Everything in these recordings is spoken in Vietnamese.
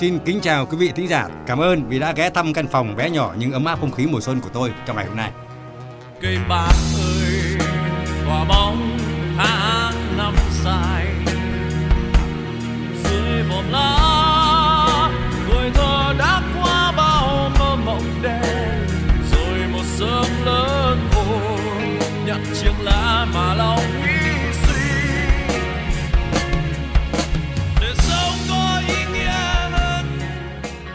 xin kính chào quý vị thính giả. Cảm ơn vì đã ghé thăm căn phòng bé nhỏ nhưng ấm áp không khí mùa xuân của tôi trong ngày hôm nay. Cây bạc ơi, quả bóng tháng năm dài dưới vòm lá tuổi thơ đã qua bao mơ mộng đen rồi một sớm lớn khôn nhặt chiếc lá mà lòng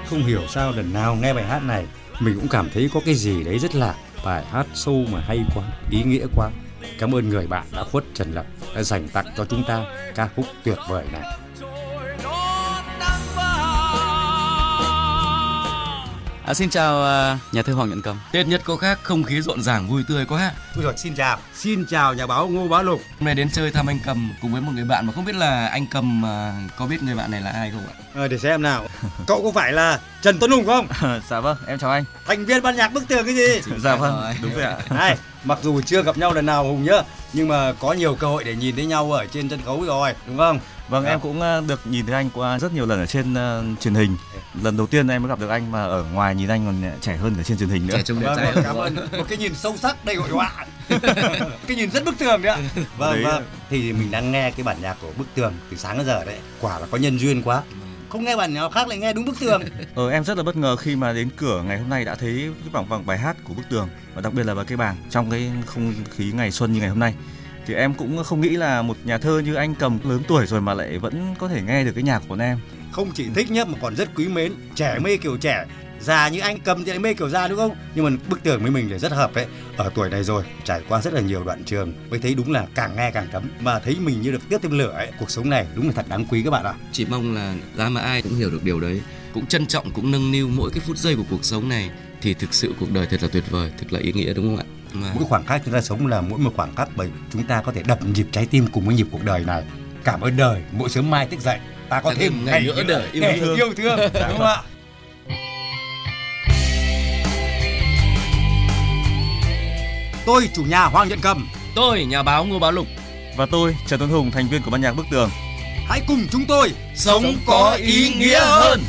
Không hiểu sao lần nào nghe bài hát này mình cũng cảm thấy có cái gì đấy rất lạ. Bài hát sâu mà hay quá, ý nghĩa quá. Cảm ơn người bạn đã khuất Trần Lập đã dành tặng cho chúng ta ca khúc tuyệt vời này. À, xin chào à, nhà thơ Hoàng Nhận Cầm. Tết nhất có khác, không khí rộn ràng vui tươi quá. Ôi rồi, xin chào. Xin chào nhà báo Ngô Bá Lục. Hôm nay đến chơi thăm anh Cầm cùng với một người bạn mà không biết là anh Cầm à, có biết người bạn này là ai không ạ? Ờ, để xem nào. Cậu có phải là Trần Tuấn Hùng không? dạ vâng, em chào anh. Thành viên ban nhạc bức tường cái gì? Dạ vâng, rồi. đúng rồi ạ. Này, mặc dù chưa gặp nhau lần nào Hùng nhá, nhưng mà có nhiều cơ hội để nhìn thấy nhau ở trên sân khấu rồi, đúng không? Vâng, Dạ. em cũng ờ, được nhìn thấy anh qua rất nhiều lần ở trên ờ, truyền hình. Lần đầu tiên em mới gặp được anh mà ở ngoài nhìn anh còn trẻ hơn cả trên truyền hình nữa. Trẻ trung đẹp Vâng, trai. vâng, cảm ơn. Một cái nhìn sâu sắc đầy hội họa. cái nhìn rất bức tường đấy ạ. Vâng, Đấy. vâng. Thì mình đang nghe cái bản nhạc của bức tường từ sáng đến giờ đấy. Quả là có nhân duyên quá. Không nghe bản nào khác lại nghe đúng bức tường. Ờ, em rất là bất ngờ khi mà đến cửa ngày hôm nay đã thấy cái bảng vàng bài hát của bức tường và đặc biệt là cây bàng trong cái không khí ngày xuân như ngày hôm nay. Thì em cũng không nghĩ là một nhà thơ như anh cầm lớn tuổi rồi mà lại vẫn có thể nghe được cái nhạc của em. Không chỉ thích nhá mà còn rất quý mến. Trẻ mê kiểu trẻ. Già như anh cầm thì lại mê kiểu già đúng không? Nhưng mà bức tường với mình thì rất hợp đấy. Ở tuổi này rồi, trải qua rất là nhiều đoạn trường mới thấy đúng là càng nghe càng cấm. Mà thấy mình như được tiếp thêm lửa ấy. Cuộc sống này đúng là thật đáng quý các bạn ạ. Chỉ mong là giá mà ai cũng hiểu được điều đấy, cũng trân trọng cũng nâng niu mỗi cái phút giây của cuộc sống này thì thực sự cuộc đời thật là tuyệt vời, thật là ý nghĩa đúng không ạ? Mà mỗi khoảng khắc chúng ta sống là mỗi một khoảng khắc bởi chúng ta có thể đập nhịp trái tim cùng với nhịp cuộc đời này. Cảm ơn đời mỗi sớm mai thức dậy ta có thêm ngày nữa để yêu thương. yêu thương đúng không ạ? Tôi chủ nhà Hoàng Nhận Cầm. Tôi nhà báo Ngô Bá Lục. Và tôi, Trần Tuấn Hùng, thành viên của ban nhạc bức tường. hãy cùng chúng tôi sống có ý nghĩa hơn.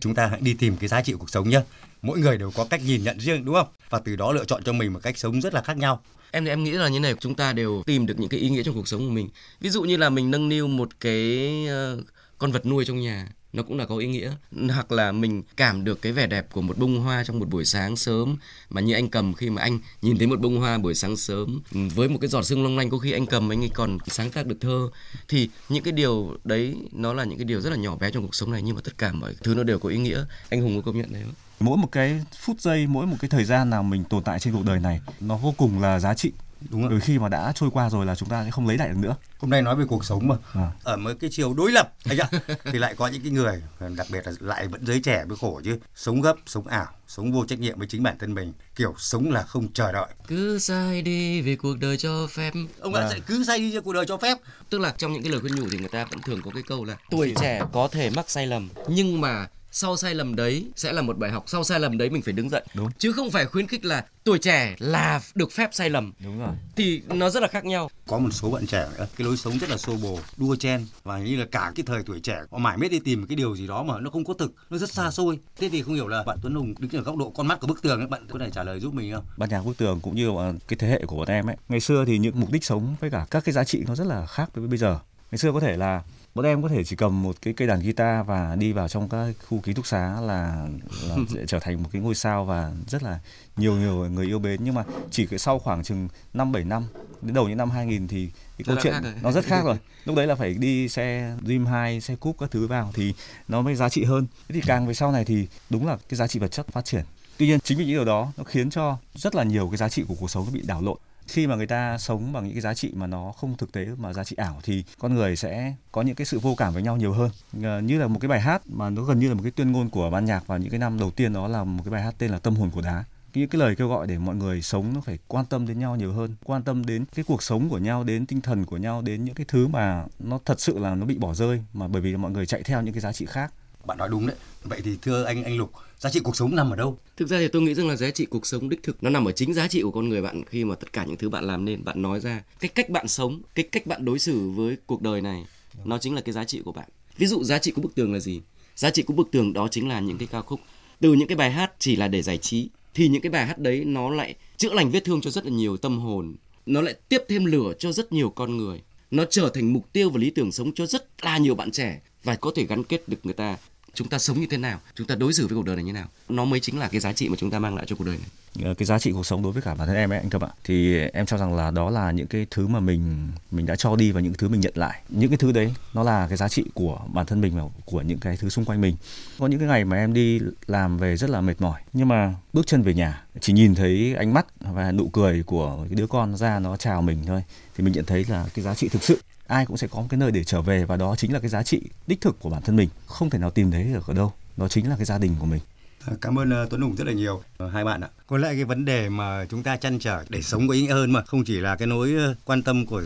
Chúng ta hãy đi tìm cái giá trị của cuộc sống nhé mỗi người đều có cách nhìn nhận riêng đúng không? Và từ đó lựa chọn cho mình một cách sống rất là khác nhau. Em thì em nghĩ là như này, chúng ta đều tìm được những cái ý nghĩa trong cuộc sống của mình. Ví dụ như là mình nâng niu một cái ờ, con vật nuôi trong nhà, nó cũng là có ý nghĩa. Hoặc là mình cảm được cái vẻ đẹp của một bông hoa trong một buổi sáng sớm mà như anh cầm khi mà anh nhìn thấy một bông hoa buổi sáng sớm với một cái giọt sương long lanh có khi anh cầm anh ấy còn sáng tác được thơ thì những cái điều đấy nó là những cái điều rất là nhỏ bé trong cuộc sống này nhưng mà tất cả mọi thứ nó đều có ý nghĩa. Anh Hùng có công nhận đấy không? Mỗi một cái phút giây, mỗi một cái thời gian nào mình tồn tại trên cuộc đời này nó vô cùng là giá trị. Đúng không Đôi khi mà đã trôi qua rồi là chúng ta sẽ không lấy lại được nữa. hôm nay nói về cuộc sống mà. À. ở một cái chiều đối lập anh ạ thì lại có những cái người đặc biệt là lại vẫn giới trẻ mới khổ chứ sống gấp sống ảo sống vô trách nhiệm với chính bản thân mình kiểu sống là không chờ đợi. Cứ sai đi vì cuộc đời cho phép. Ông ạ sẽ cứ say đi cho cuộc đời cho phép. Tức là trong những cái lời khuyên nhủ thì người ta vẫn thường có cái câu là tuổi trẻ có thể mắc sai lầm nhưng mà sau sai lầm đấy sẽ là một bài học sau sai lầm đấy mình phải đứng dậy. Đúng. chứ không phải khuyến khích là tuổi trẻ là được phép sai lầm. Đúng rồi. thì nó rất là khác nhau. Có một số bạn trẻ nữa, cái lối sống rất là xô bồ đua chen và như là cả cái thời tuổi trẻ họ mãi miết đi tìm cái điều gì đó mà nó không có thực nó rất xa xôi. Thế thì không hiểu là bạn Tuấn Hùng đứng ở góc độ con mắt của bức tường ấy bạn có thể trả lời giúp mình không? Ban nhạc bức tường cũng như là cái thế hệ của bọn em ấy. Ngày xưa thì những mục đích sống với cả các cái giá trị nó rất là khác với bây giờ. Ngày xưa có thể là bọn em có thể chỉ cầm một cái cây đàn guitar và đi vào trong các khu ký túc xá là, là sẽ trở thành một cái ngôi sao và rất là nhiều nhiều người yêu mến. Nhưng mà chỉ sau khoảng chừng năm bảy năm đến đầu những năm 2000 thì cái câu chuyện nó rất khác rồi. Lúc đấy là phải đi xe Dream 2, xe cúp các thứ vào thì nó mới giá trị hơn. Thế thì càng về sau này thì đúng là cái giá trị vật chất phát triển. Tuy nhiên chính vì những điều đó nó khiến cho rất là nhiều cái giá trị của cuộc sống nó bị đảo lộn khi mà người ta sống bằng những cái giá trị mà nó không thực tế, mà giá trị ảo, thì con người sẽ có những cái sự vô cảm với nhau nhiều hơn. Ờ, như là một cái bài hát mà nó gần như là một cái tuyên ngôn của ban nhạc vào những cái năm đầu tiên, đó là một cái bài hát tên là tâm hồn của đá. Những cái lời kêu gọi để mọi người sống nó phải quan tâm đến nhau nhiều hơn, quan tâm đến cái cuộc sống của nhau, đến tinh thần của nhau, đến những cái thứ mà nó thật sự là nó bị bỏ rơi, mà bởi vì mọi người chạy theo những cái giá trị khác. Bạn nói đúng đấy vậy thì thưa anh anh Lục, giá trị cuộc sống nằm ở đâu? Thực ra thì tôi nghĩ rằng là giá trị cuộc sống đích thực nó nằm ở chính giá trị của con người bạn khi mà tất cả những thứ bạn làm nên. Bạn nói ra cái cách bạn sống, cái cách bạn đối xử với cuộc đời này, nó chính là cái giá trị của bạn. Ví dụ giá trị của bức tường là gì? Giá trị của bức tường đó chính là những cái ca khúc. Từ những cái bài hát chỉ là để giải trí, thì những cái bài hát đấy nó lại chữa lành vết thương cho rất là nhiều tâm hồn. Nó lại tiếp thêm lửa cho rất nhiều con người. Nó trở thành mục tiêu và lý tưởng sống cho rất là nhiều bạn trẻ và có thể gắn kết được người ta chúng ta sống như thế nào, chúng ta đối xử với cuộc đời này như thế nào. Nó mới chính là cái giá trị mà chúng ta mang lại cho cuộc đời này. Ờ, cái giá trị cuộc sống đối với cả bản thân em ấy, anh Cầm ạ. Thì em cho rằng là đó là những cái thứ mà mình mình đã cho đi và những thứ mình nhận lại. Những cái thứ đấy, nó là cái giá trị của bản thân mình và của những cái thứ xung quanh mình. Có những cái ngày mà em đi làm về rất là mệt mỏi, nhưng mà bước chân về nhà, chỉ nhìn thấy ánh mắt và nụ cười của cái đứa con ra nó chào mình thôi, thì mình nhận thấy là cái giá trị thực sự ai cũng sẽ có một cái nơi để trở về và đó chính là cái giá trị đích thực của bản thân mình không thể nào tìm thấy được ở đâu đó chính là cái gia đình của mình À, Cảm ơn uh, Tuấn Hùng rất là nhiều uh, hai bạn ạ. Có lẽ cái vấn đề mà chúng ta chăn trở để sống có ý nghĩa hơn mà không chỉ là cái nỗi quan tâm của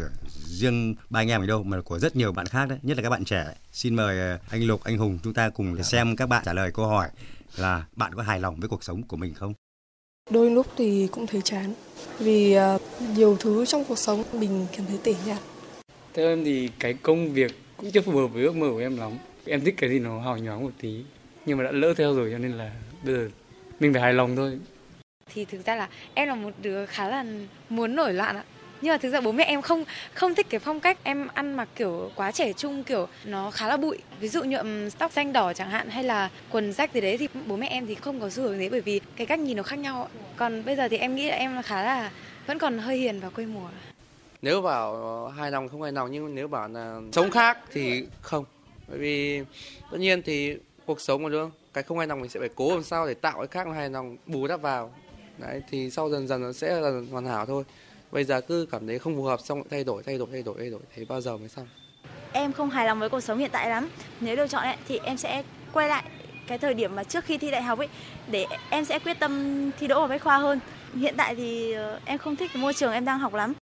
riêng ba anh em mình đâu mà của rất nhiều bạn khác đấy, nhất là các bạn trẻ. Xin mời anh Lục, anh Hùng chúng ta cùng để xem các bạn trả lời câu hỏi là bạn có hài lòng với cuộc sống của mình không? Đôi lúc thì cũng thấy chán vì nhiều thứ trong cuộc sống mình cảm thấy tẻ nhạt. Theo em thì cái công việc cũng chưa phù hợp với ước mơ của em lắm. Em thích cái gì nó hào nhoáng một tí, nhưng mà đã lỡ theo rồi cho nên là bây giờ mình phải hài lòng thôi. Thì thực ra là em là một đứa khá là muốn nổi loạn ạ. Nhưng mà thực ra bố mẹ em không không thích cái phong cách em ăn mặc kiểu quá trẻ trung, kiểu nó khá là bụi. Ví dụ nhuộm tóc xanh đỏ chẳng hạn hay là quần rách gì đấy thì bố mẹ em thì không có xu hướng đấy bởi vì cái cách nhìn nó khác nhau còn bây giờ thì em nghĩ là em khá là vẫn còn hơi hiền và quê mùa nếu bảo hài lòng không hài lòng nhưng nếu bảo là sống khác thì không. Bởi vì tất nhiên thì cuộc sống mà đúng không? Cái không hài lòng mình sẽ phải cố làm sao để tạo cái khác hài lòng bù đắp vào. Đấy thì sau dần dần nó sẽ là hoàn hảo thôi. Bây giờ cứ cảm thấy không phù hợp xong thay đổi thay đổi thay đổi thay đổi. Thế bao giờ mới xong? Em không hài lòng với cuộc sống hiện tại lắm. Nếu lựa chọn ấy, thì em sẽ quay lại cái thời điểm mà trước khi thi đại học ấy để em sẽ quyết tâm thi đỗ vào bách khoa hơn. Hiện tại thì ờ, em không thích cái môi trường em đang học lắm.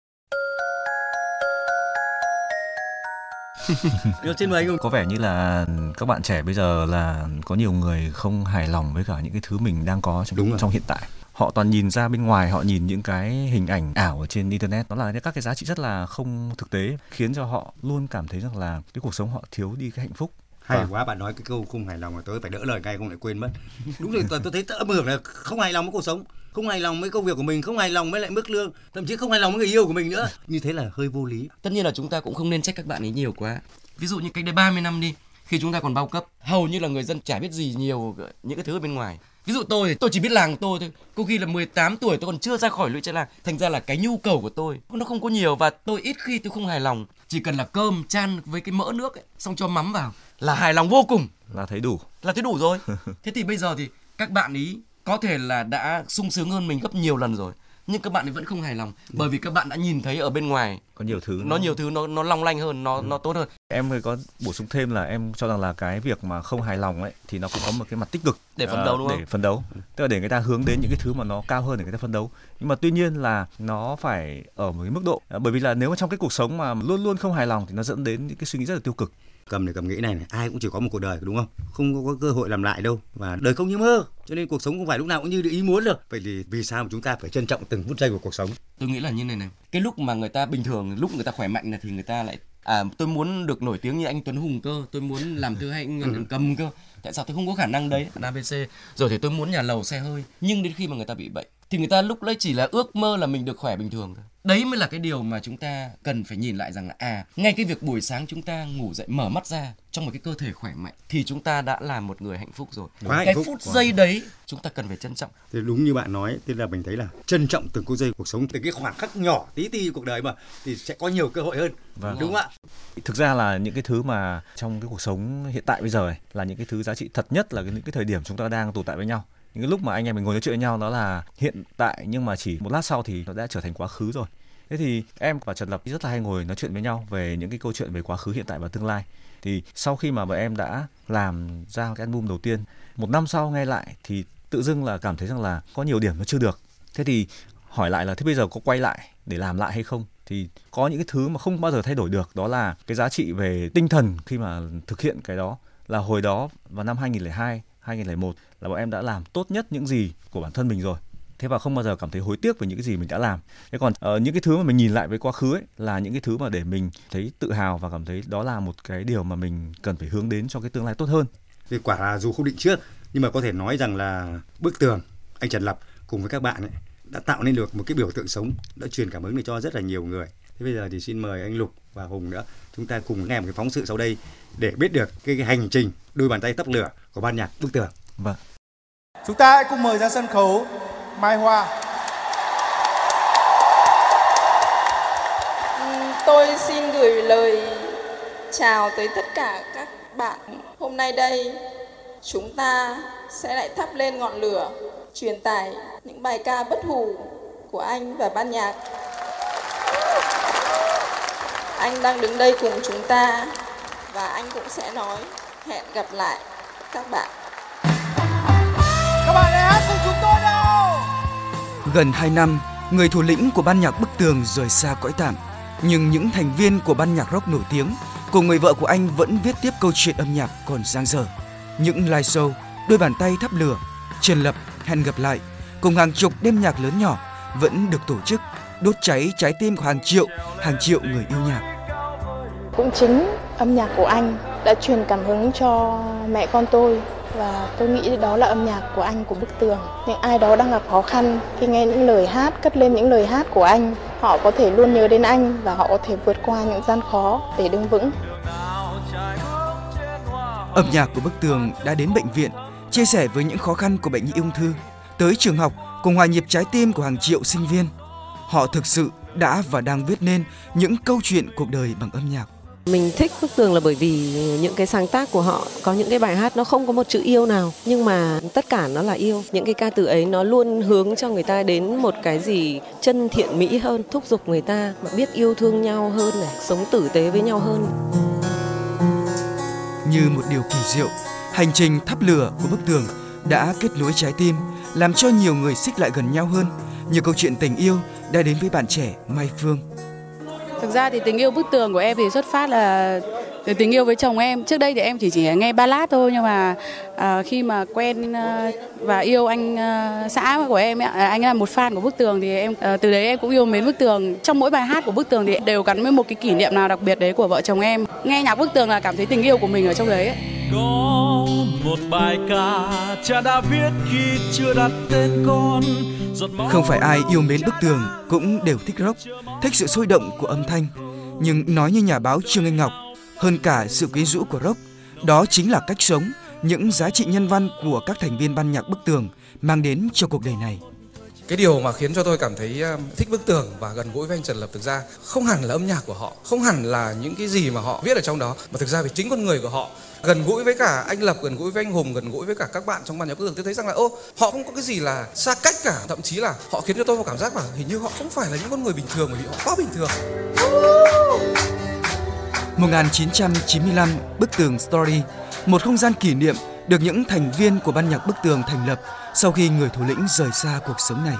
trên mời anh có vẻ như là các bạn trẻ bây giờ là có nhiều người không hài lòng với cả những cái thứ mình đang có trong Đúng trong hiện tại. Họ toàn nhìn ra bên ngoài họ nhìn những cái hình ảnh ảo ở trên internet. Đó là các cái giá trị rất là không thực tế khiến cho họ luôn cảm thấy rằng là cái cuộc sống họ thiếu đi cái hạnh phúc. Hay quá bạn nói cái câu không hài lòng mà tôi phải đỡ lời ngay không lại quên mất. Đúng rồi tôi, tôi thấy âm hưởng là không hài lòng với cuộc sống không hài lòng với công việc của mình không hài lòng với lại mức lương thậm chí không hài lòng với người yêu của mình nữa. Như thế là hơi vô lý. Tất nhiên là chúng ta cũng không nên trách các bạn ấy nhiều quá. Ví dụ như cách đây 30 năm đi khi chúng ta còn bao cấp hầu như là người dân chả biết gì nhiều những cái thứ ở bên ngoài. Ví dụ tôi thì tôi chỉ biết làng tôi thôi. Có khi là 18 tuổi tôi còn chưa ra khỏi lũy tre làng thành ra là cái nhu cầu của tôi nó không có nhiều và tôi ít khi tôi không hài lòng. Chỉ cần là cơm chan với cái mỡ nước ấy, xong cho mắm vào là hài lòng vô cùng. Là thấy đủ. Là thấy đủ rồi. Thế thì bây giờ thì các bạn ý có thể là đã sung sướng hơn mình gấp nhiều lần rồi nhưng các bạn ấy vẫn không hài lòng bởi vì các bạn đã nhìn thấy ở bên ngoài. Có nhiều thứ nó nhiều thứ nó nó long lanh hơn nó ừ. nó tốt hơn. Em có bổ sung thêm là em cho rằng là cái việc mà không hài lòng ấy thì nó cũng có một cái mặt tích cực để phấn đấu đúng để không? phấn đấu. Tức là để người ta hướng đến những cái thứ mà nó cao hơn để người ta phấn đấu. Nhưng mà tuy nhiên là nó phải ở một cái mức độ. Bởi vì là nếu mà trong cái cuộc sống mà luôn luôn không hài lòng thì nó dẫn đến những cái suy nghĩ rất là tiêu cực cầm để cầm nghĩ này, này ai cũng chỉ có một cuộc đời đúng không? Không có cơ hội làm lại đâu và đời không như mơ. Cho nên cuộc sống không phải lúc nào cũng như ý muốn được. Vậy thì vì sao mà chúng ta phải trân trọng từng phút giây của cuộc sống? Tôi nghĩ là như này này cái lúc mà người ta bình thường lúc người ta khỏe mạnh này thì người ta lại à tôi muốn được nổi tiếng như anh Tuấn Hùng cơ tôi muốn làm thứ hay anh cầm cơ. Tại sao tôi không có khả năng đấy? ABC rồi thì tôi muốn nhà lầu xe hơi nhưng đến khi mà người ta bị bệnh thì người ta lúc đấy chỉ là ước mơ là mình được khỏe bình thường thôi. Đấy mới là cái điều mà chúng ta cần phải nhìn lại rằng là à ngay cái việc buổi sáng chúng ta ngủ dậy mở mắt ra trong một cái cơ thể khỏe mạnh thì chúng ta đã là một người hạnh phúc rồi. Quá cái phúc. phút giây đấy chúng ta cần phải trân trọng. Thì đúng như bạn nói tức là mình thấy là trân trọng từng phút giây cuộc sống từ cái khoảng khắc nhỏ tí ti cuộc đời mà thì sẽ có nhiều cơ hội hơn Vâng. đúng không ạ? Thực ra là những cái thứ mà trong cái cuộc sống hiện tại bây giờ ấy, là những cái thứ giá trị thật nhất là cái, những cái thời điểm chúng ta đang tồn tại với nhau những cái lúc mà anh em mình ngồi nói chuyện với nhau đó là hiện tại nhưng mà chỉ một lát sau thì nó đã trở thành quá khứ rồi. Thế thì em và trần lập rất là hay ngồi nói chuyện với nhau về những cái câu chuyện về quá khứ hiện tại và tương lai. Thì sau khi mà bọn em đã làm ra cái album đầu tiên một năm sau nghe lại thì tự dưng là cảm thấy rằng là có nhiều điểm nó chưa được. Thế thì hỏi lại là thế bây giờ có quay lại để làm lại hay không? Thì có những cái thứ mà không bao giờ thay đổi được đó là cái giá trị về tinh thần khi mà thực hiện cái đó. Là hồi đó vào năm 2002, 2001 là bọn em đã làm tốt nhất những gì của bản thân mình rồi. Thế và không bao giờ cảm thấy hối tiếc về những cái gì mình đã làm. Thế còn uh, những cái thứ mà mình nhìn lại với quá khứ ấy là những cái thứ mà để mình thấy tự hào và cảm thấy đó là một cái điều mà mình cần phải hướng đến cho cái tương lai tốt hơn. Thì quả là dù không định trước nhưng mà có thể nói rằng là bức tường anh Trần Lập cùng với các bạn ấy đã tạo nên được một cái biểu tượng sống đã truyền cảm hứng để cho rất là nhiều người. Thế bây giờ thì xin mời anh Lục và Hùng nữa chúng ta cùng nghe một cái phóng sự sau đây để biết được cái, cái hành trình đôi bàn tay tắp lửa của ban nhạc bức tường. Vâng. Chúng ta hãy cùng mời ra sân khấu Mai Hoa. Tôi xin gửi lời chào tới tất cả các bạn hôm nay đây. Chúng ta sẽ lại thắp lên ngọn lửa truyền tải những bài ca bất hủ của anh và ban nhạc. Anh đang đứng đây cùng chúng ta và anh cũng sẽ nói hẹn gặp lại các bạn. Các bạn hãy hát cùng chúng tôi nào. Gần 2 năm người thủ lĩnh của ban nhạc bức tường rời xa cõi tạm. Nhưng những thành viên của ban nhạc rock nổi tiếng cùng người vợ của anh vẫn viết tiếp câu chuyện âm nhạc còn dang dở. Những live show đôi bàn tay thắp lửa trần lập hẹn gặp lại cùng hàng chục đêm nhạc lớn nhỏ vẫn được tổ chức đốt cháy trái tim của hàng triệu hàng triệu người yêu nhạc. Cũng chính âm nhạc của anh đã truyền cảm hứng cho mẹ con tôi và tôi nghĩ đó là âm nhạc của anh của bức tường. Những ai đó đang gặp khó khăn khi nghe những lời hát, cất lên những lời hát của anh, họ có thể luôn nhớ đến anh và họ có thể vượt qua những gian khó để đứng vững. Âm nhạc của bức tường đã đến bệnh viện, chia sẻ với những khó khăn của bệnh nhi ung thư, tới trường học cùng hòa nhịp trái tim của hàng triệu sinh viên. Họ thực sự đã và đang viết nên những câu chuyện cuộc đời bằng âm nhạc mình thích bức tường là bởi vì những cái sáng tác của họ, có những cái bài hát nó không có một chữ yêu nào. Nhưng mà tất cả nó là yêu. Những cái ca từ ấy nó luôn hướng cho người ta đến một cái gì chân thiện mỹ hơn, thúc giục người ta mà biết yêu thương nhau hơn này, sống tử tế với nhau hơn. Như một điều kỳ diệu, hành trình thắp lửa của bức tường đã kết nối trái tim, làm cho nhiều người xích lại gần nhau hơn. Nhiều câu chuyện tình yêu đã đến với bạn trẻ Mai Phương. Thực ra thì tình yêu bức tường của em thì xuất phát là từ tình yêu với chồng em. Trước đây thì em chỉ chỉ nghe ballad thôi nhưng mà à, khi mà quen à, và yêu anh à, xã của em ấy, à, anh là một fan của bức tường thì em à, từ đấy em cũng yêu mến bức tường. Trong mỗi bài hát của bức tường thì đều gắn với một cái kỷ niệm nào đặc biệt đấy của vợ chồng em. Nghe nhạc bức tường là cảm thấy tình yêu của mình ở trong đấy. Ấy. Một bài ca cha đã viết khi chưa đặt tên con không phải ai yêu mến bức tường cũng đều thích rock, thích sự sôi động của âm thanh. Nhưng nói như nhà báo Trương Anh Ngọc, hơn cả sự quyến rũ của rock, đó chính là cách sống, những giá trị nhân văn của các thành viên ban nhạc bức tường mang đến cho cuộc đời này. Cái điều mà khiến cho tôi cảm thấy um, thích bức tường và gần gũi với anh Trần Lập thực ra không hẳn là âm nhạc của họ, không hẳn là những cái gì mà họ viết ở trong đó, mà thực ra vì chính con người của họ gần gũi với cả anh Lập, gần gũi với anh Hùng, gần gũi với cả các bạn trong ban nhạc bức tôi thấy rằng là ô họ không có cái gì là xa cách cả, thậm chí là họ khiến cho tôi có cảm giác là hình như họ không phải là những con người bình thường bởi vì họ quá bình thường. 1995, Bức tường Story, một không gian kỷ niệm được những thành viên của ban nhạc Bức tường thành lập sau khi người thủ lĩnh rời xa cuộc sống này.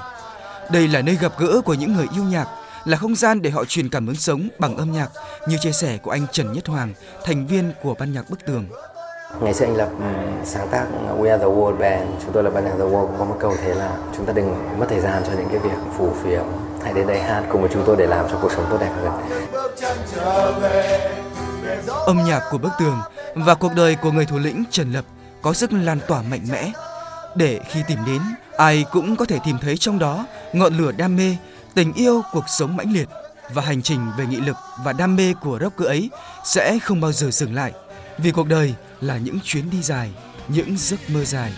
Đây là nơi gặp gỡ của những người yêu nhạc, là không gian để họ truyền cảm hứng sống bằng âm nhạc như chia sẻ của anh Trần Nhất Hoàng, thành viên của ban nhạc Bức tường. Ngày xưa anh lập sáng tác We Are The World Band, chúng tôi là ban nhạc The World có một câu thế là chúng ta đừng mất thời gian cho những cái việc phù phiếm, hãy đến đây hát cùng với chúng tôi để làm cho cuộc sống tốt đẹp hơn. Âm nhạc của Bức tường và cuộc đời của người thủ lĩnh Trần Lập có sức lan tỏa mạnh mẽ để khi tìm đến ai cũng có thể tìm thấy trong đó ngọn lửa đam mê tình yêu, cuộc sống mãnh liệt và hành trình về nghị lực và đam mê của rocker ấy sẽ không bao giờ dừng lại, vì cuộc đời là những chuyến đi dài, những giấc mơ dài.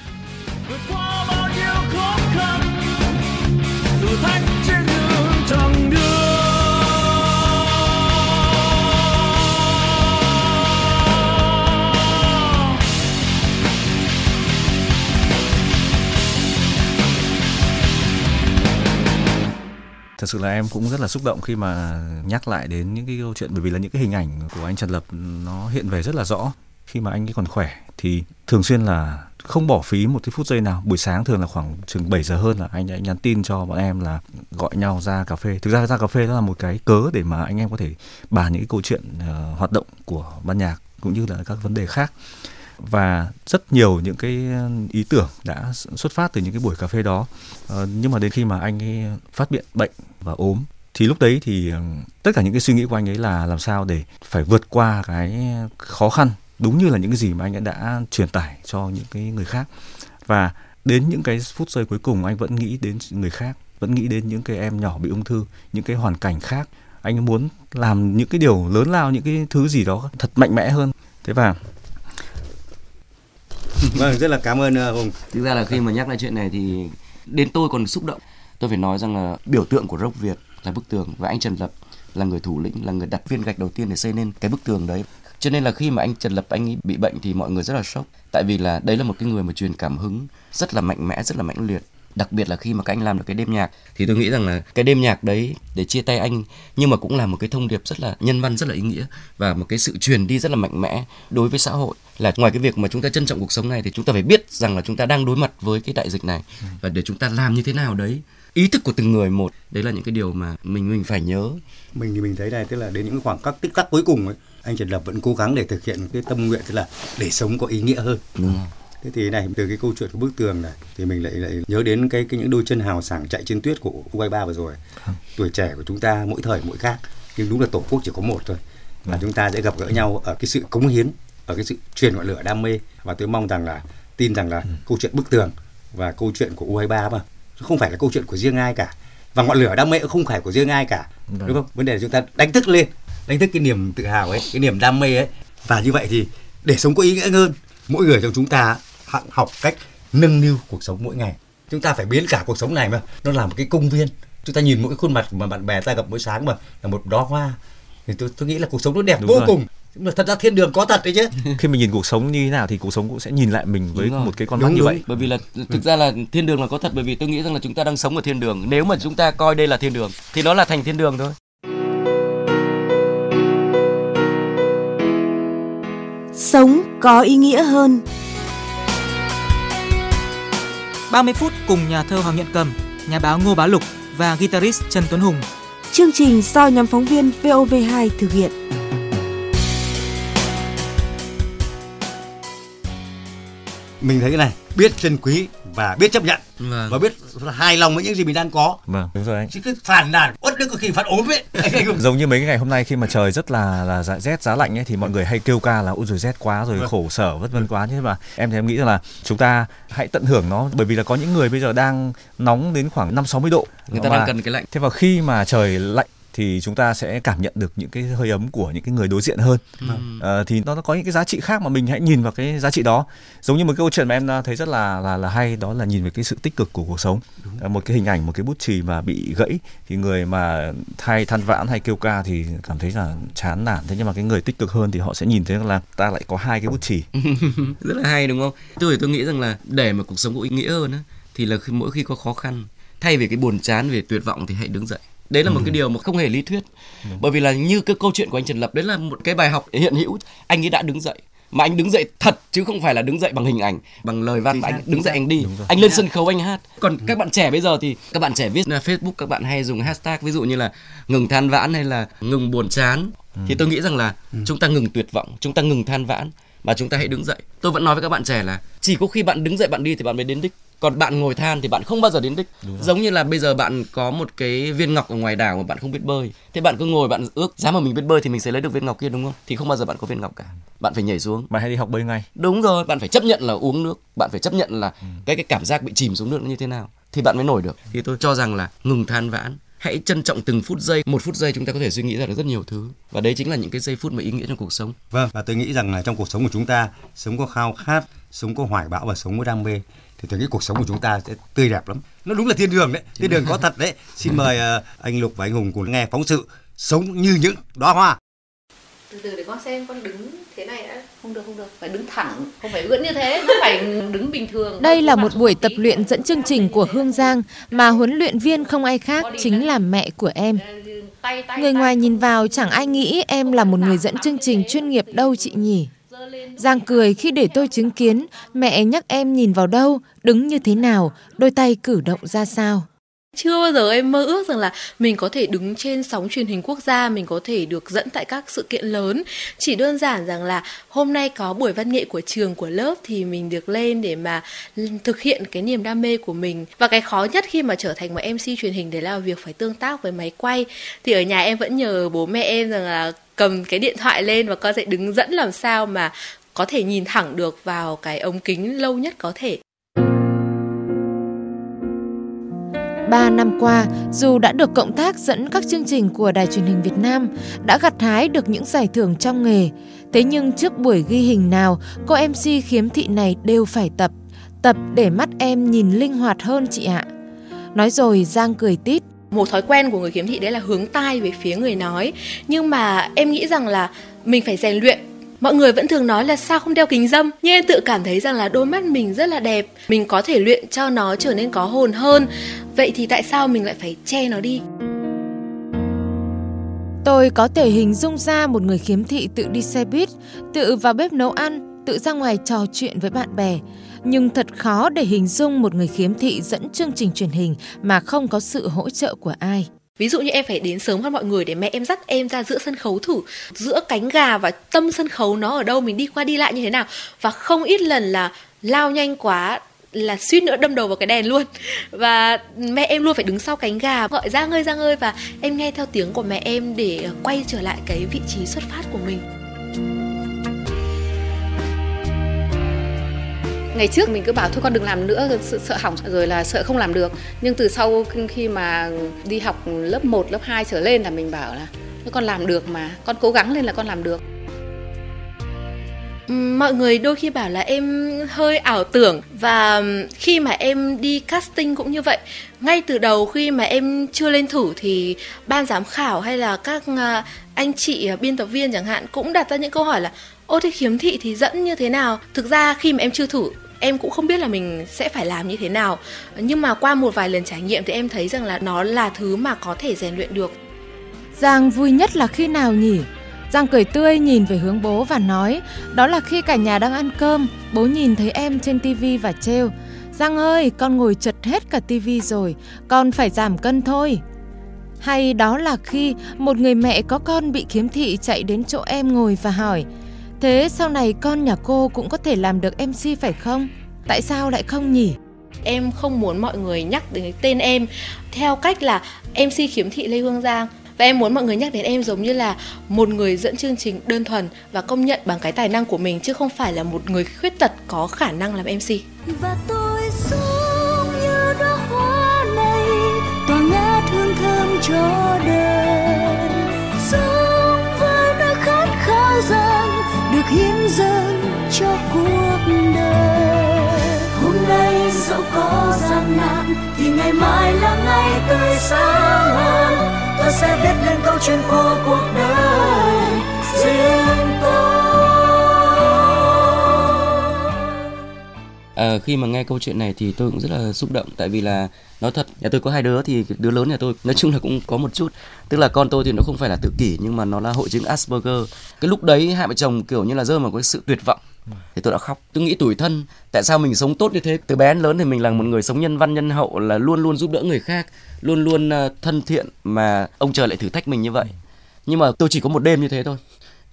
Thật sự là em cũng rất là xúc động khi mà nhắc lại đến những cái câu chuyện bởi vì là những cái hình ảnh của anh Trần Lập nó hiện về rất là rõ. Khi mà anh ấy còn khỏe thì thường xuyên là không bỏ phí một cái phút giây nào. Buổi sáng thường là khoảng chừng 7 giờ hơn là anh ấy nhắn tin cho bọn em là gọi nhau ra cà phê. Thực ra ra cà phê đó là một cái cớ để mà anh em có thể bàn những cái câu chuyện uh, hoạt động của ban nhạc cũng như là các vấn đề khác và rất nhiều những cái ừ, ý tưởng đã xuất phát từ những cái buổi cà phê đó. À, nhưng mà đến khi mà anh ấy phát biện bệnh và ốm thì lúc đấy thì ừ, tất cả những cái suy nghĩ của anh ấy là làm sao để phải vượt qua cái khó khăn đúng như là những cái gì mà anh ấy đã truyền tải cho những cái người khác. Và đến những cái phút giây cuối cùng anh vẫn nghĩ đến người khác vẫn nghĩ đến những cái em nhỏ bị ung thư những cái hoàn cảnh khác. Anh muốn làm những cái điều lớn lao những cái thứ gì đó thật mạnh mẽ hơn. Thế và vâng rất là cảm ơn uh, hùng. Thực ra là khi mà nhắc lại chuyện này thì đến tôi còn xúc động. Tôi phải nói rằng là biểu tượng của rock việt là bức tường và anh trần lập là người thủ lĩnh là người đặt viên gạch đầu tiên để xây nên cái bức tường đấy. Cho nên là khi mà anh Trần Lập anh ấy bị bệnh thì mọi người rất là sốc. Tại vì là đấy là một cái người mà truyền cảm hứng rất là mạnh mẽ rất là mãnh liệt đặc biệt là khi mà các anh làm được cái đêm nhạc thì tôi nghĩ rằng là cái đêm nhạc đấy để chia tay anh nhưng mà cũng là một cái thông điệp rất là nhân văn rất là ý nghĩa và một cái sự truyền đi rất là mạnh mẽ đối với xã hội. Là ngoài cái việc mà chúng ta trân trọng cuộc sống này thì chúng ta phải biết rằng là chúng ta đang đối mặt với cái đại dịch này. Và để chúng ta làm như thế nào đấy ý thức của từng người một đấy là những cái điều mà mình mình phải nhớ. Mình thì mình thấy này tức là đến những khoảng cách tích tắc cuối cùng ấy anh Trần Lập vẫn cố gắng để thực hiện cái tâm nguyện tức là để sống có ý nghĩa hơn. Đúng. Thế thì này từ cái câu chuyện của bức tường này thì mình lại lại nhớ đến cái cái những đôi chân hào sảng chạy trên tuyết của U23 vừa rồi. Tuổi trẻ của chúng ta mỗi thời mỗi khác nhưng đúng là tổ quốc chỉ có một thôi. Và chúng ta sẽ gặp gỡ nhau ở cái sự cống hiến ở cái sự truyền ngọn lửa đam mê. Và tôi mong rằng là tin rằng là câu chuyện bức tường và câu chuyện của U23 mà không phải là câu chuyện của riêng ai cả. Và ngọn lửa đam mê cũng không phải của riêng ai cả đúng không? Vấn đề là chúng ta đánh thức lên đánh thức cái niềm tự hào ấy cái niềm đam mê ấy. Và như vậy thì để sống có ý nghĩa hơn mỗi người trong chúng ta học cách nâng niu cuộc sống mỗi ngày. Chúng ta phải biến cả cuộc sống này mà nó là một cái công viên. Chúng ta nhìn mỗi khuôn mặt mà bạn bè ta gặp mỗi sáng mà là một đóa hoa. Thì tôi tôi nghĩ là cuộc sống nó đẹp Đúng vô rồi. cùng. Nhưng mà thật ra thiên đường có thật đấy chứ. Khi mình nhìn cuộc sống như thế nào thì cuộc sống cũng sẽ nhìn lại mình với một cái con mắt như vậy. Bởi vì là thực ra là thiên đường là có thật bởi vì tôi nghĩ rằng là chúng ta đang sống ở thiên đường. Nếu mà chúng ta coi đây là thiên đường thì nó là thành thiên đường thôi. Sống có ý nghĩa hơn. 30 phút cùng nhà thơ Hoàng Nhận Cầm, nhà báo Ngô Bá Lục và guitarist Trần Tuấn Hùng. Chương trình do nhóm phóng viên VOV2 thực hiện. mình thấy cái này biết trân quý và biết chấp nhận Vâng. và biết hài lòng với những gì mình đang có vâng đúng rồi anh chứ cứ phản nàn uất đức có khi phát ốm ấy giống như mấy cái ngày hôm nay khi mà trời rất là là giá rét giá lạnh ấy thì mọi người hay kêu ca là ôi rồi rét quá rồi Vâng. khổ sở vất vân quá nhưng mà em thì em nghĩ rằng là chúng ta hãy tận hưởng nó bởi vì là có những người bây giờ đang nóng đến khoảng năm sáu mươi độ Người ta Và đang cần cái lạnh. thế vào khi mà trời lạnh thì chúng ta sẽ cảm nhận được những cái hơi ấm của những cái người đối diện hơn. Vâng. Ờ, thì nó nó có những cái giá trị khác mà mình hãy nhìn vào cái giá trị đó. Giống như một câu chuyện mà em thấy rất là là là hay đó là nhìn về cái sự tích cực của cuộc sống. Ờ, một cái hình ảnh một cái bút chì mà bị gãy thì người mà thay than vãn hay kêu ca thì cảm thấy là chán nản. Thế nhưng mà cái người tích cực hơn thì họ sẽ nhìn thấy là ta lại có hai cái bút chì. Rất là hay đúng không? Tôi tôi nghĩ rằng là để mà cuộc sống có ý nghĩa hơn á thì là khi, mỗi khi có khó khăn thay vì cái buồn chán về tuyệt vọng thì hãy đứng dậy đấy là một Ừ. cái điều mà không hề lý thuyết. Bởi vì là như cái câu chuyện của anh Trần Lập đấy là một cái bài học hiện hữu. Anh ấy đã đứng dậy. Mà anh đứng dậy thật chứ không phải là đứng dậy bằng hình ảnh bằng lời văn mà anh đứng dậy anh đi. Anh lên sân khấu anh hát. Còn các bạn trẻ bây giờ thì các bạn trẻ viết là Facebook các bạn hay dùng hashtag ví dụ như là ngừng than vãn hay là ngừng buồn chán. Thì tôi nghĩ rằng là chúng ta ngừng tuyệt vọng chúng ta ngừng than vãn mà chúng ta hãy đứng dậy. Tôi vẫn nói với các bạn trẻ là chỉ có khi bạn đứng dậy bạn đi thì bạn mới đến đích còn bạn ngồi than thì bạn không bao giờ đến đích. Giống như là bây giờ bạn có một cái viên ngọc ở ngoài đảo mà bạn không biết bơi. Thế bạn cứ ngồi bạn ước giá mà mình biết bơi thì mình sẽ lấy được viên ngọc kia đúng không? Thì không bao giờ bạn có viên ngọc cả. Bạn phải nhảy xuống. Bạn hãy đi học bơi ngay. Đúng rồi bạn phải chấp nhận là uống nước. Bạn phải chấp nhận là cái cái cảm giác bị chìm xuống nước nó như thế nào. Thì bạn mới nổi được. Thì tôi cho rằng là ngừng than vãn. Hãy trân trọng từng phút giây. Một phút giây chúng ta có thể suy nghĩ ra được rất nhiều thứ. Và đấy chính là những cái giây phút mà ý nghĩa trong cuộc sống. Vâng, và tôi nghĩ rằng là trong cuộc sống của chúng ta, sống có khao khát, sống có hoài bão và sống có đam mê thì tôi nghĩ cuộc sống của chúng ta sẽ tươi đẹp lắm. Nó đúng là thiên đường đấy, thiên đường có thật đấy. Xin mời ờ, anh Lục và anh Hùng cùng nghe phóng sự Sống như những đóa hoa. từ từ để con xem con đứng thế này đã không được không được phải đứng thẳng không phải ưỡn như thế nó phải đứng bình thường Đây là một buổi tập luyện dẫn chương trình của Hương Giang mà huấn luyện viên không ai khác chính là mẹ của em. tay Người ngoài nhìn vào chẳng ai nghĩ em là một người dẫn chương trình chuyên nghiệp đâu chị nhỉ. Giang cười khi để tôi chứng kiến mẹ nhắc em nhìn vào đâu, đứng như thế nào, đôi tay cử động ra sao. Chưa bao giờ em mơ ước rằng là mình có thể đứng trên sóng truyền hình quốc gia, mình có thể được dẫn tại các sự kiện lớn. Chỉ đơn giản rằng là hôm nay có buổi văn nghệ của trường của lớp thì mình được lên để mà thực hiện cái niềm đam mê của mình. Và cái khó nhất khi mà trở thành một MC truyền hình đấy là việc phải tương tác với máy quay. Thì ở nhà em vẫn nhờ bố mẹ em rằng là cầm cái điện thoại lên và con sẽ đứng dẫn làm sao mà có thể nhìn thẳng được vào cái ống kính lâu nhất có thể. 3 năm qua, dù đã được cộng tác dẫn các chương trình của Đài truyền hình Việt Nam, đã gặt hái được những giải thưởng trong nghề. Thế nhưng trước buổi ghi hình nào, cô MC khiếm thị này đều phải tập. Tập để mắt em nhìn linh hoạt hơn chị ạ. Nói rồi Giang cười tít. Một thói quen của người khiếm thị đấy là hướng tai về phía người nói. Nhưng mà em nghĩ rằng là mình phải rèn luyện Mọi người vẫn thường nói là sao không đeo kính dâm Nhưng em tự cảm thấy rằng là đôi mắt mình rất là đẹp Mình có thể luyện cho nó trở nên có hồn hơn Vậy thì tại sao mình lại phải che nó đi Tôi có thể hình dung ra một người khiếm thị tự đi xe buýt, tự vào bếp nấu ăn, tự ra ngoài trò chuyện với bạn bè. Nhưng thật khó để hình dung một người khiếm thị dẫn chương trình truyền hình mà không có sự hỗ trợ của ai. Ví dụ như em phải đến sớm hơn mọi người để mẹ em dắt em ra giữa sân khấu thử, giữa cánh gà và tâm sân khấu nó ở đâu, mình đi qua đi lại như thế nào. Và không ít lần là lao nhanh quá là suýt nữa đâm đầu vào cái đèn luôn. Và mẹ em luôn phải đứng sau cánh gà, gọi ra ngơi ra ngơi và em nghe theo tiếng của mẹ em để quay trở lại cái vị trí xuất phát của mình. Ngày trước mình cứ bảo thôi con đừng làm nữa sợ, sợ hỏng. Rồi là sợ không làm được. Nhưng từ sau khi mà đi học lớp 1, lớp 2 trở lên là mình bảo là con làm được mà con cố gắng lên là con làm được. Mọi người đôi khi bảo là em hơi ảo tưởng và khi mà em đi casting cũng như vậy ngay từ đầu khi mà em chưa lên thử thì ban giám khảo hay là các à, anh chị à, biên tập viên chẳng hạn cũng đặt ra những câu hỏi là ô thế khiếm thị thì dẫn như thế nào? Thực ra khi mà em chưa thử em cũng không biết là mình sẽ phải làm như thế nào. Nhưng mà qua một vài lần trải nghiệm thì em thấy rằng là nó là thứ mà có thể rèn luyện được. Giang vui nhất là khi nào nhỉ? Giang cười tươi nhìn về hướng bố và nói, Đó là khi cả nhà đang ăn cơm. Bố nhìn thấy em trên tivi và trêu, Giang ơi, con ngồi chật hết cả tivi rồi, Con phải giảm cân thôi. Hay đó là khi một người mẹ có con bị khiếm thị chạy đến chỗ em ngồi và hỏi Thế sau này con nhà cô cũng có thể làm được MC phải không? Tại sao lại không nhỉ? Em không muốn mọi người nhắc đến tên em theo cách là MC khiếm thị Lê Hương Giang và em muốn mọi người nhắc đến em giống như là một người dẫn chương trình đơn thuần và công nhận bằng cái tài năng của mình chứ không phải là một người khuyết tật có khả năng làm MC. Và tôi sống như đóa hoa này tỏa ngát hương thơm cho đời. Dân cho cuộc đời. Hôm nay dẫu có gian nan, thì ngày mai là ngày tươi sáng hơn tôi sẽ viết lên câu chuyện của cuộc đời riêng À, khi mà nghe câu chuyện này thì tôi cũng rất là xúc động tại vì là nói thật nhà tôi có hai đứa thì đứa lớn nhà tôi nói chung là cũng có một chút. Tức là con tôi thì nó không phải là tự kỷ nhưng mà nó là hội chứng Asperger. Cái lúc đấy hai vợ chồng kiểu như là rơi vào cái sự tuyệt vọng. Thì tôi đã khóc. Tôi nghĩ tủi thân tại sao mình sống tốt như thế? Từ bé đến lớn thì mình là một người sống nhân văn nhân hậu là luôn luôn giúp đỡ người khác luôn luôn ờ, thân thiện mà ông trời lại thử thách mình như vậy. Nhưng mà tôi chỉ có một đêm như thế thôi.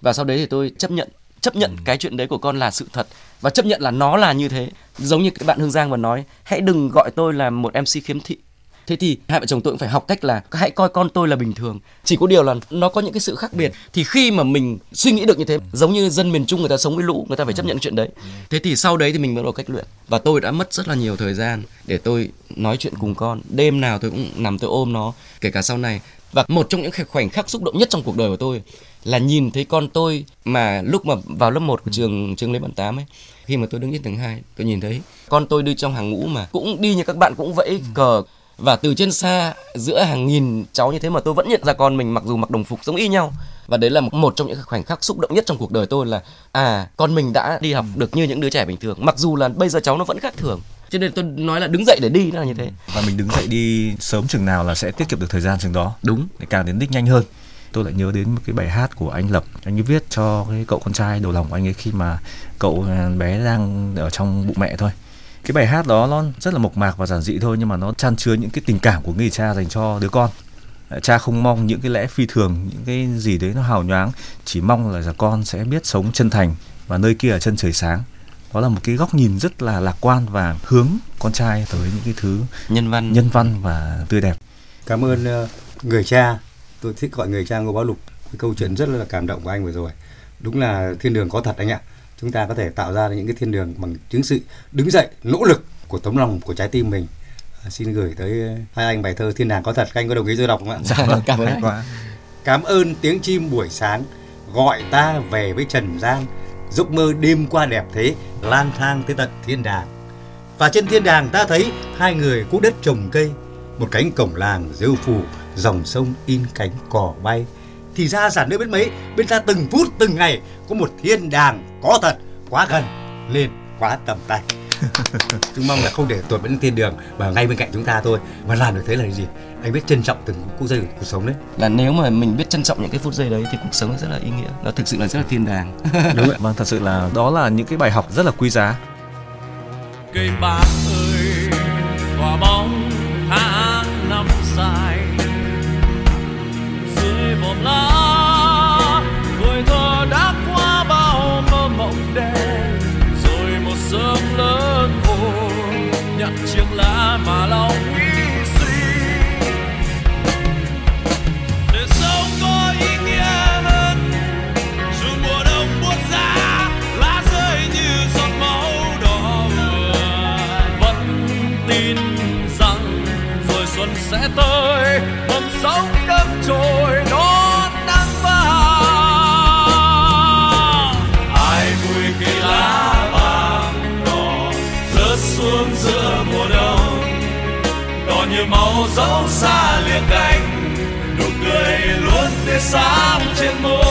Và sau đấy thì tôi chấp nhận chấp nhận cái chuyện đấy của con là sự thật và chấp nhận là nó là như thế. Giống như các bạn hương giang vừa nói hãy đừng gọi tôi là một mc khiếm thị. Thế thì hai vợ chồng tôi cũng phải học cách là hãy coi con tôi là bình thường. Chỉ có điều là nó có những cái sự khác biệt. Thì khi mà mình suy nghĩ được như thế giống như dân miền trung người ta sống với lũ người ta phải chấp nhận chuyện đấy. Thế thì sau đấy thì mình mới có cách luyện. Và tôi đã mất rất là nhiều thời gian để tôi nói chuyện cùng con. Đêm nào tôi cũng nằm tôi ôm nó kể cả sau này. Và một trong những khoảnh khắc xúc động nhất trong cuộc đời của tôi là nhìn thấy con tôi mà lúc mà vào lớp 1 của trường trường Lê Văn Tám ấy khi mà tôi đứng trên tầng 2 tôi nhìn thấy con tôi đi trong hàng ngũ mà cũng đi như các bạn cũng vẫy cờ. Và từ trên xa giữa hàng nghìn cháu như thế mà tôi vẫn nhận ra con mình mặc dù mặc đồng phục giống y nhau. Và đấy là một trong những khoảnh khắc xúc động nhất trong cuộc đời tôi là à con mình đã đi học được như những đứa trẻ bình thường mặc dù là bây giờ cháu nó vẫn khác thường. Cho nên tôi nói là đứng dậy để đi là như thế. Và mình đứng dậy đi sớm chừng nào là sẽ tiết kiệm được thời gian chừng đó. Đúng. Để càng đến đích nhanh hơn tôi lại nhớ đến một cái bài hát của anh lập. Anh ấy viết cho cái cậu con trai đầu lòng anh ấy khi mà cậu bé đang ở trong bụng mẹ thôi. Cái bài hát đó nó rất là mộc mạc và giản dị thôi nhưng mà nó chan chứa những cái tình cảm của người cha dành cho đứa con. Cha không mong những cái lẽ phi thường những cái gì đấy nó hào nhoáng chỉ mong là con sẽ biết sống chân thành và nơi kia là chân trời sáng. Đó là một cái góc nhìn rất là lạc quan và hướng con trai tới những cái thứ nhân văn. nhân văn và tươi đẹp. Cảm ơn uh, người cha tôi thích gọi người cha ngô bá lục. Cái câu chuyện rất là cảm động của anh vừa rồi. Đúng là thiên đường có thật anh ạ. Chúng ta có thể tạo ra những cái thiên đường bằng chứng sự đứng dậy nỗ lực của tấm lòng của trái tim mình. À, xin gửi tới hai anh bài thơ thiên đàng có thật. Anh có đồng ý tôi đọc không ạ? Dạ vâng cảm ơn quá cảm ơn tiếng chim buổi sáng gọi ta về với trần gian. Giấc mơ đêm qua đẹp thế lang thang tới tận thiên đàng. Và trên thiên đàng ta thấy hai người cuốc đất trồng cây. Một cánh cổng làng rêu phủ dòng sông in cánh cỏ bay. Thì ra giản nơi biết mấy bên ta từng phút từng ngày có một thiên đàng có thật quá gần lên quá tầm tay. Chúng mong là không để tuột đến thiên đường mà ngay bên cạnh chúng ta thôi. Mà làm được thế là gì? Anh biết trân trọng từng phút giây của cuộc sống đấy. Là nếu mà mình biết trân trọng những cái phút giây đấy thì cuộc sống rất là ý nghĩa. Nó thực sự là rất là thiên đàng. Đúng vậy vâng thật sự là đó là những cái bài học rất là quý giá. Cây bạc ơi quả bóng sẽ tới. Mầm sống đâm chồi đón nắng vàng ai vui khi lá vàng đỏ rớt xuống giữa mùa đông? Đỏ như máu dấu xa liền cánh, nụ cười luôn tươi sáng trên môi.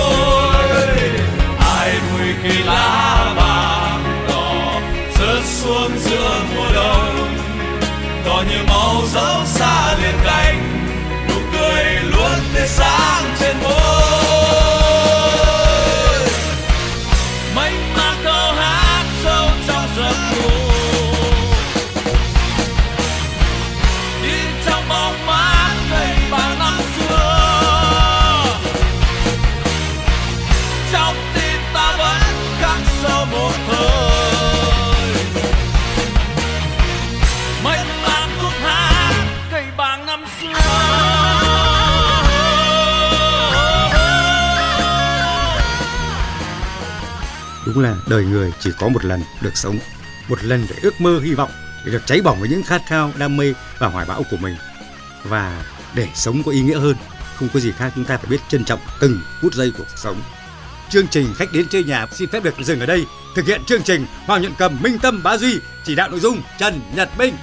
Đúng là đời người chỉ có một lần được sống, một lần để ước mơ, hy vọng, để được cháy bỏng với những khát khao, đam mê và hoài bão của mình. Và để sống có ý nghĩa hơn, không có gì khác, chúng ta phải biết trân trọng từng phút giây của cuộc sống. Chương trình khách đến chơi nhà xin phép được dừng ở đây. Thực hiện chương trình, hoàng nhận cầm, minh tâm, bá duy chỉ đạo nội dung trần nhật minh.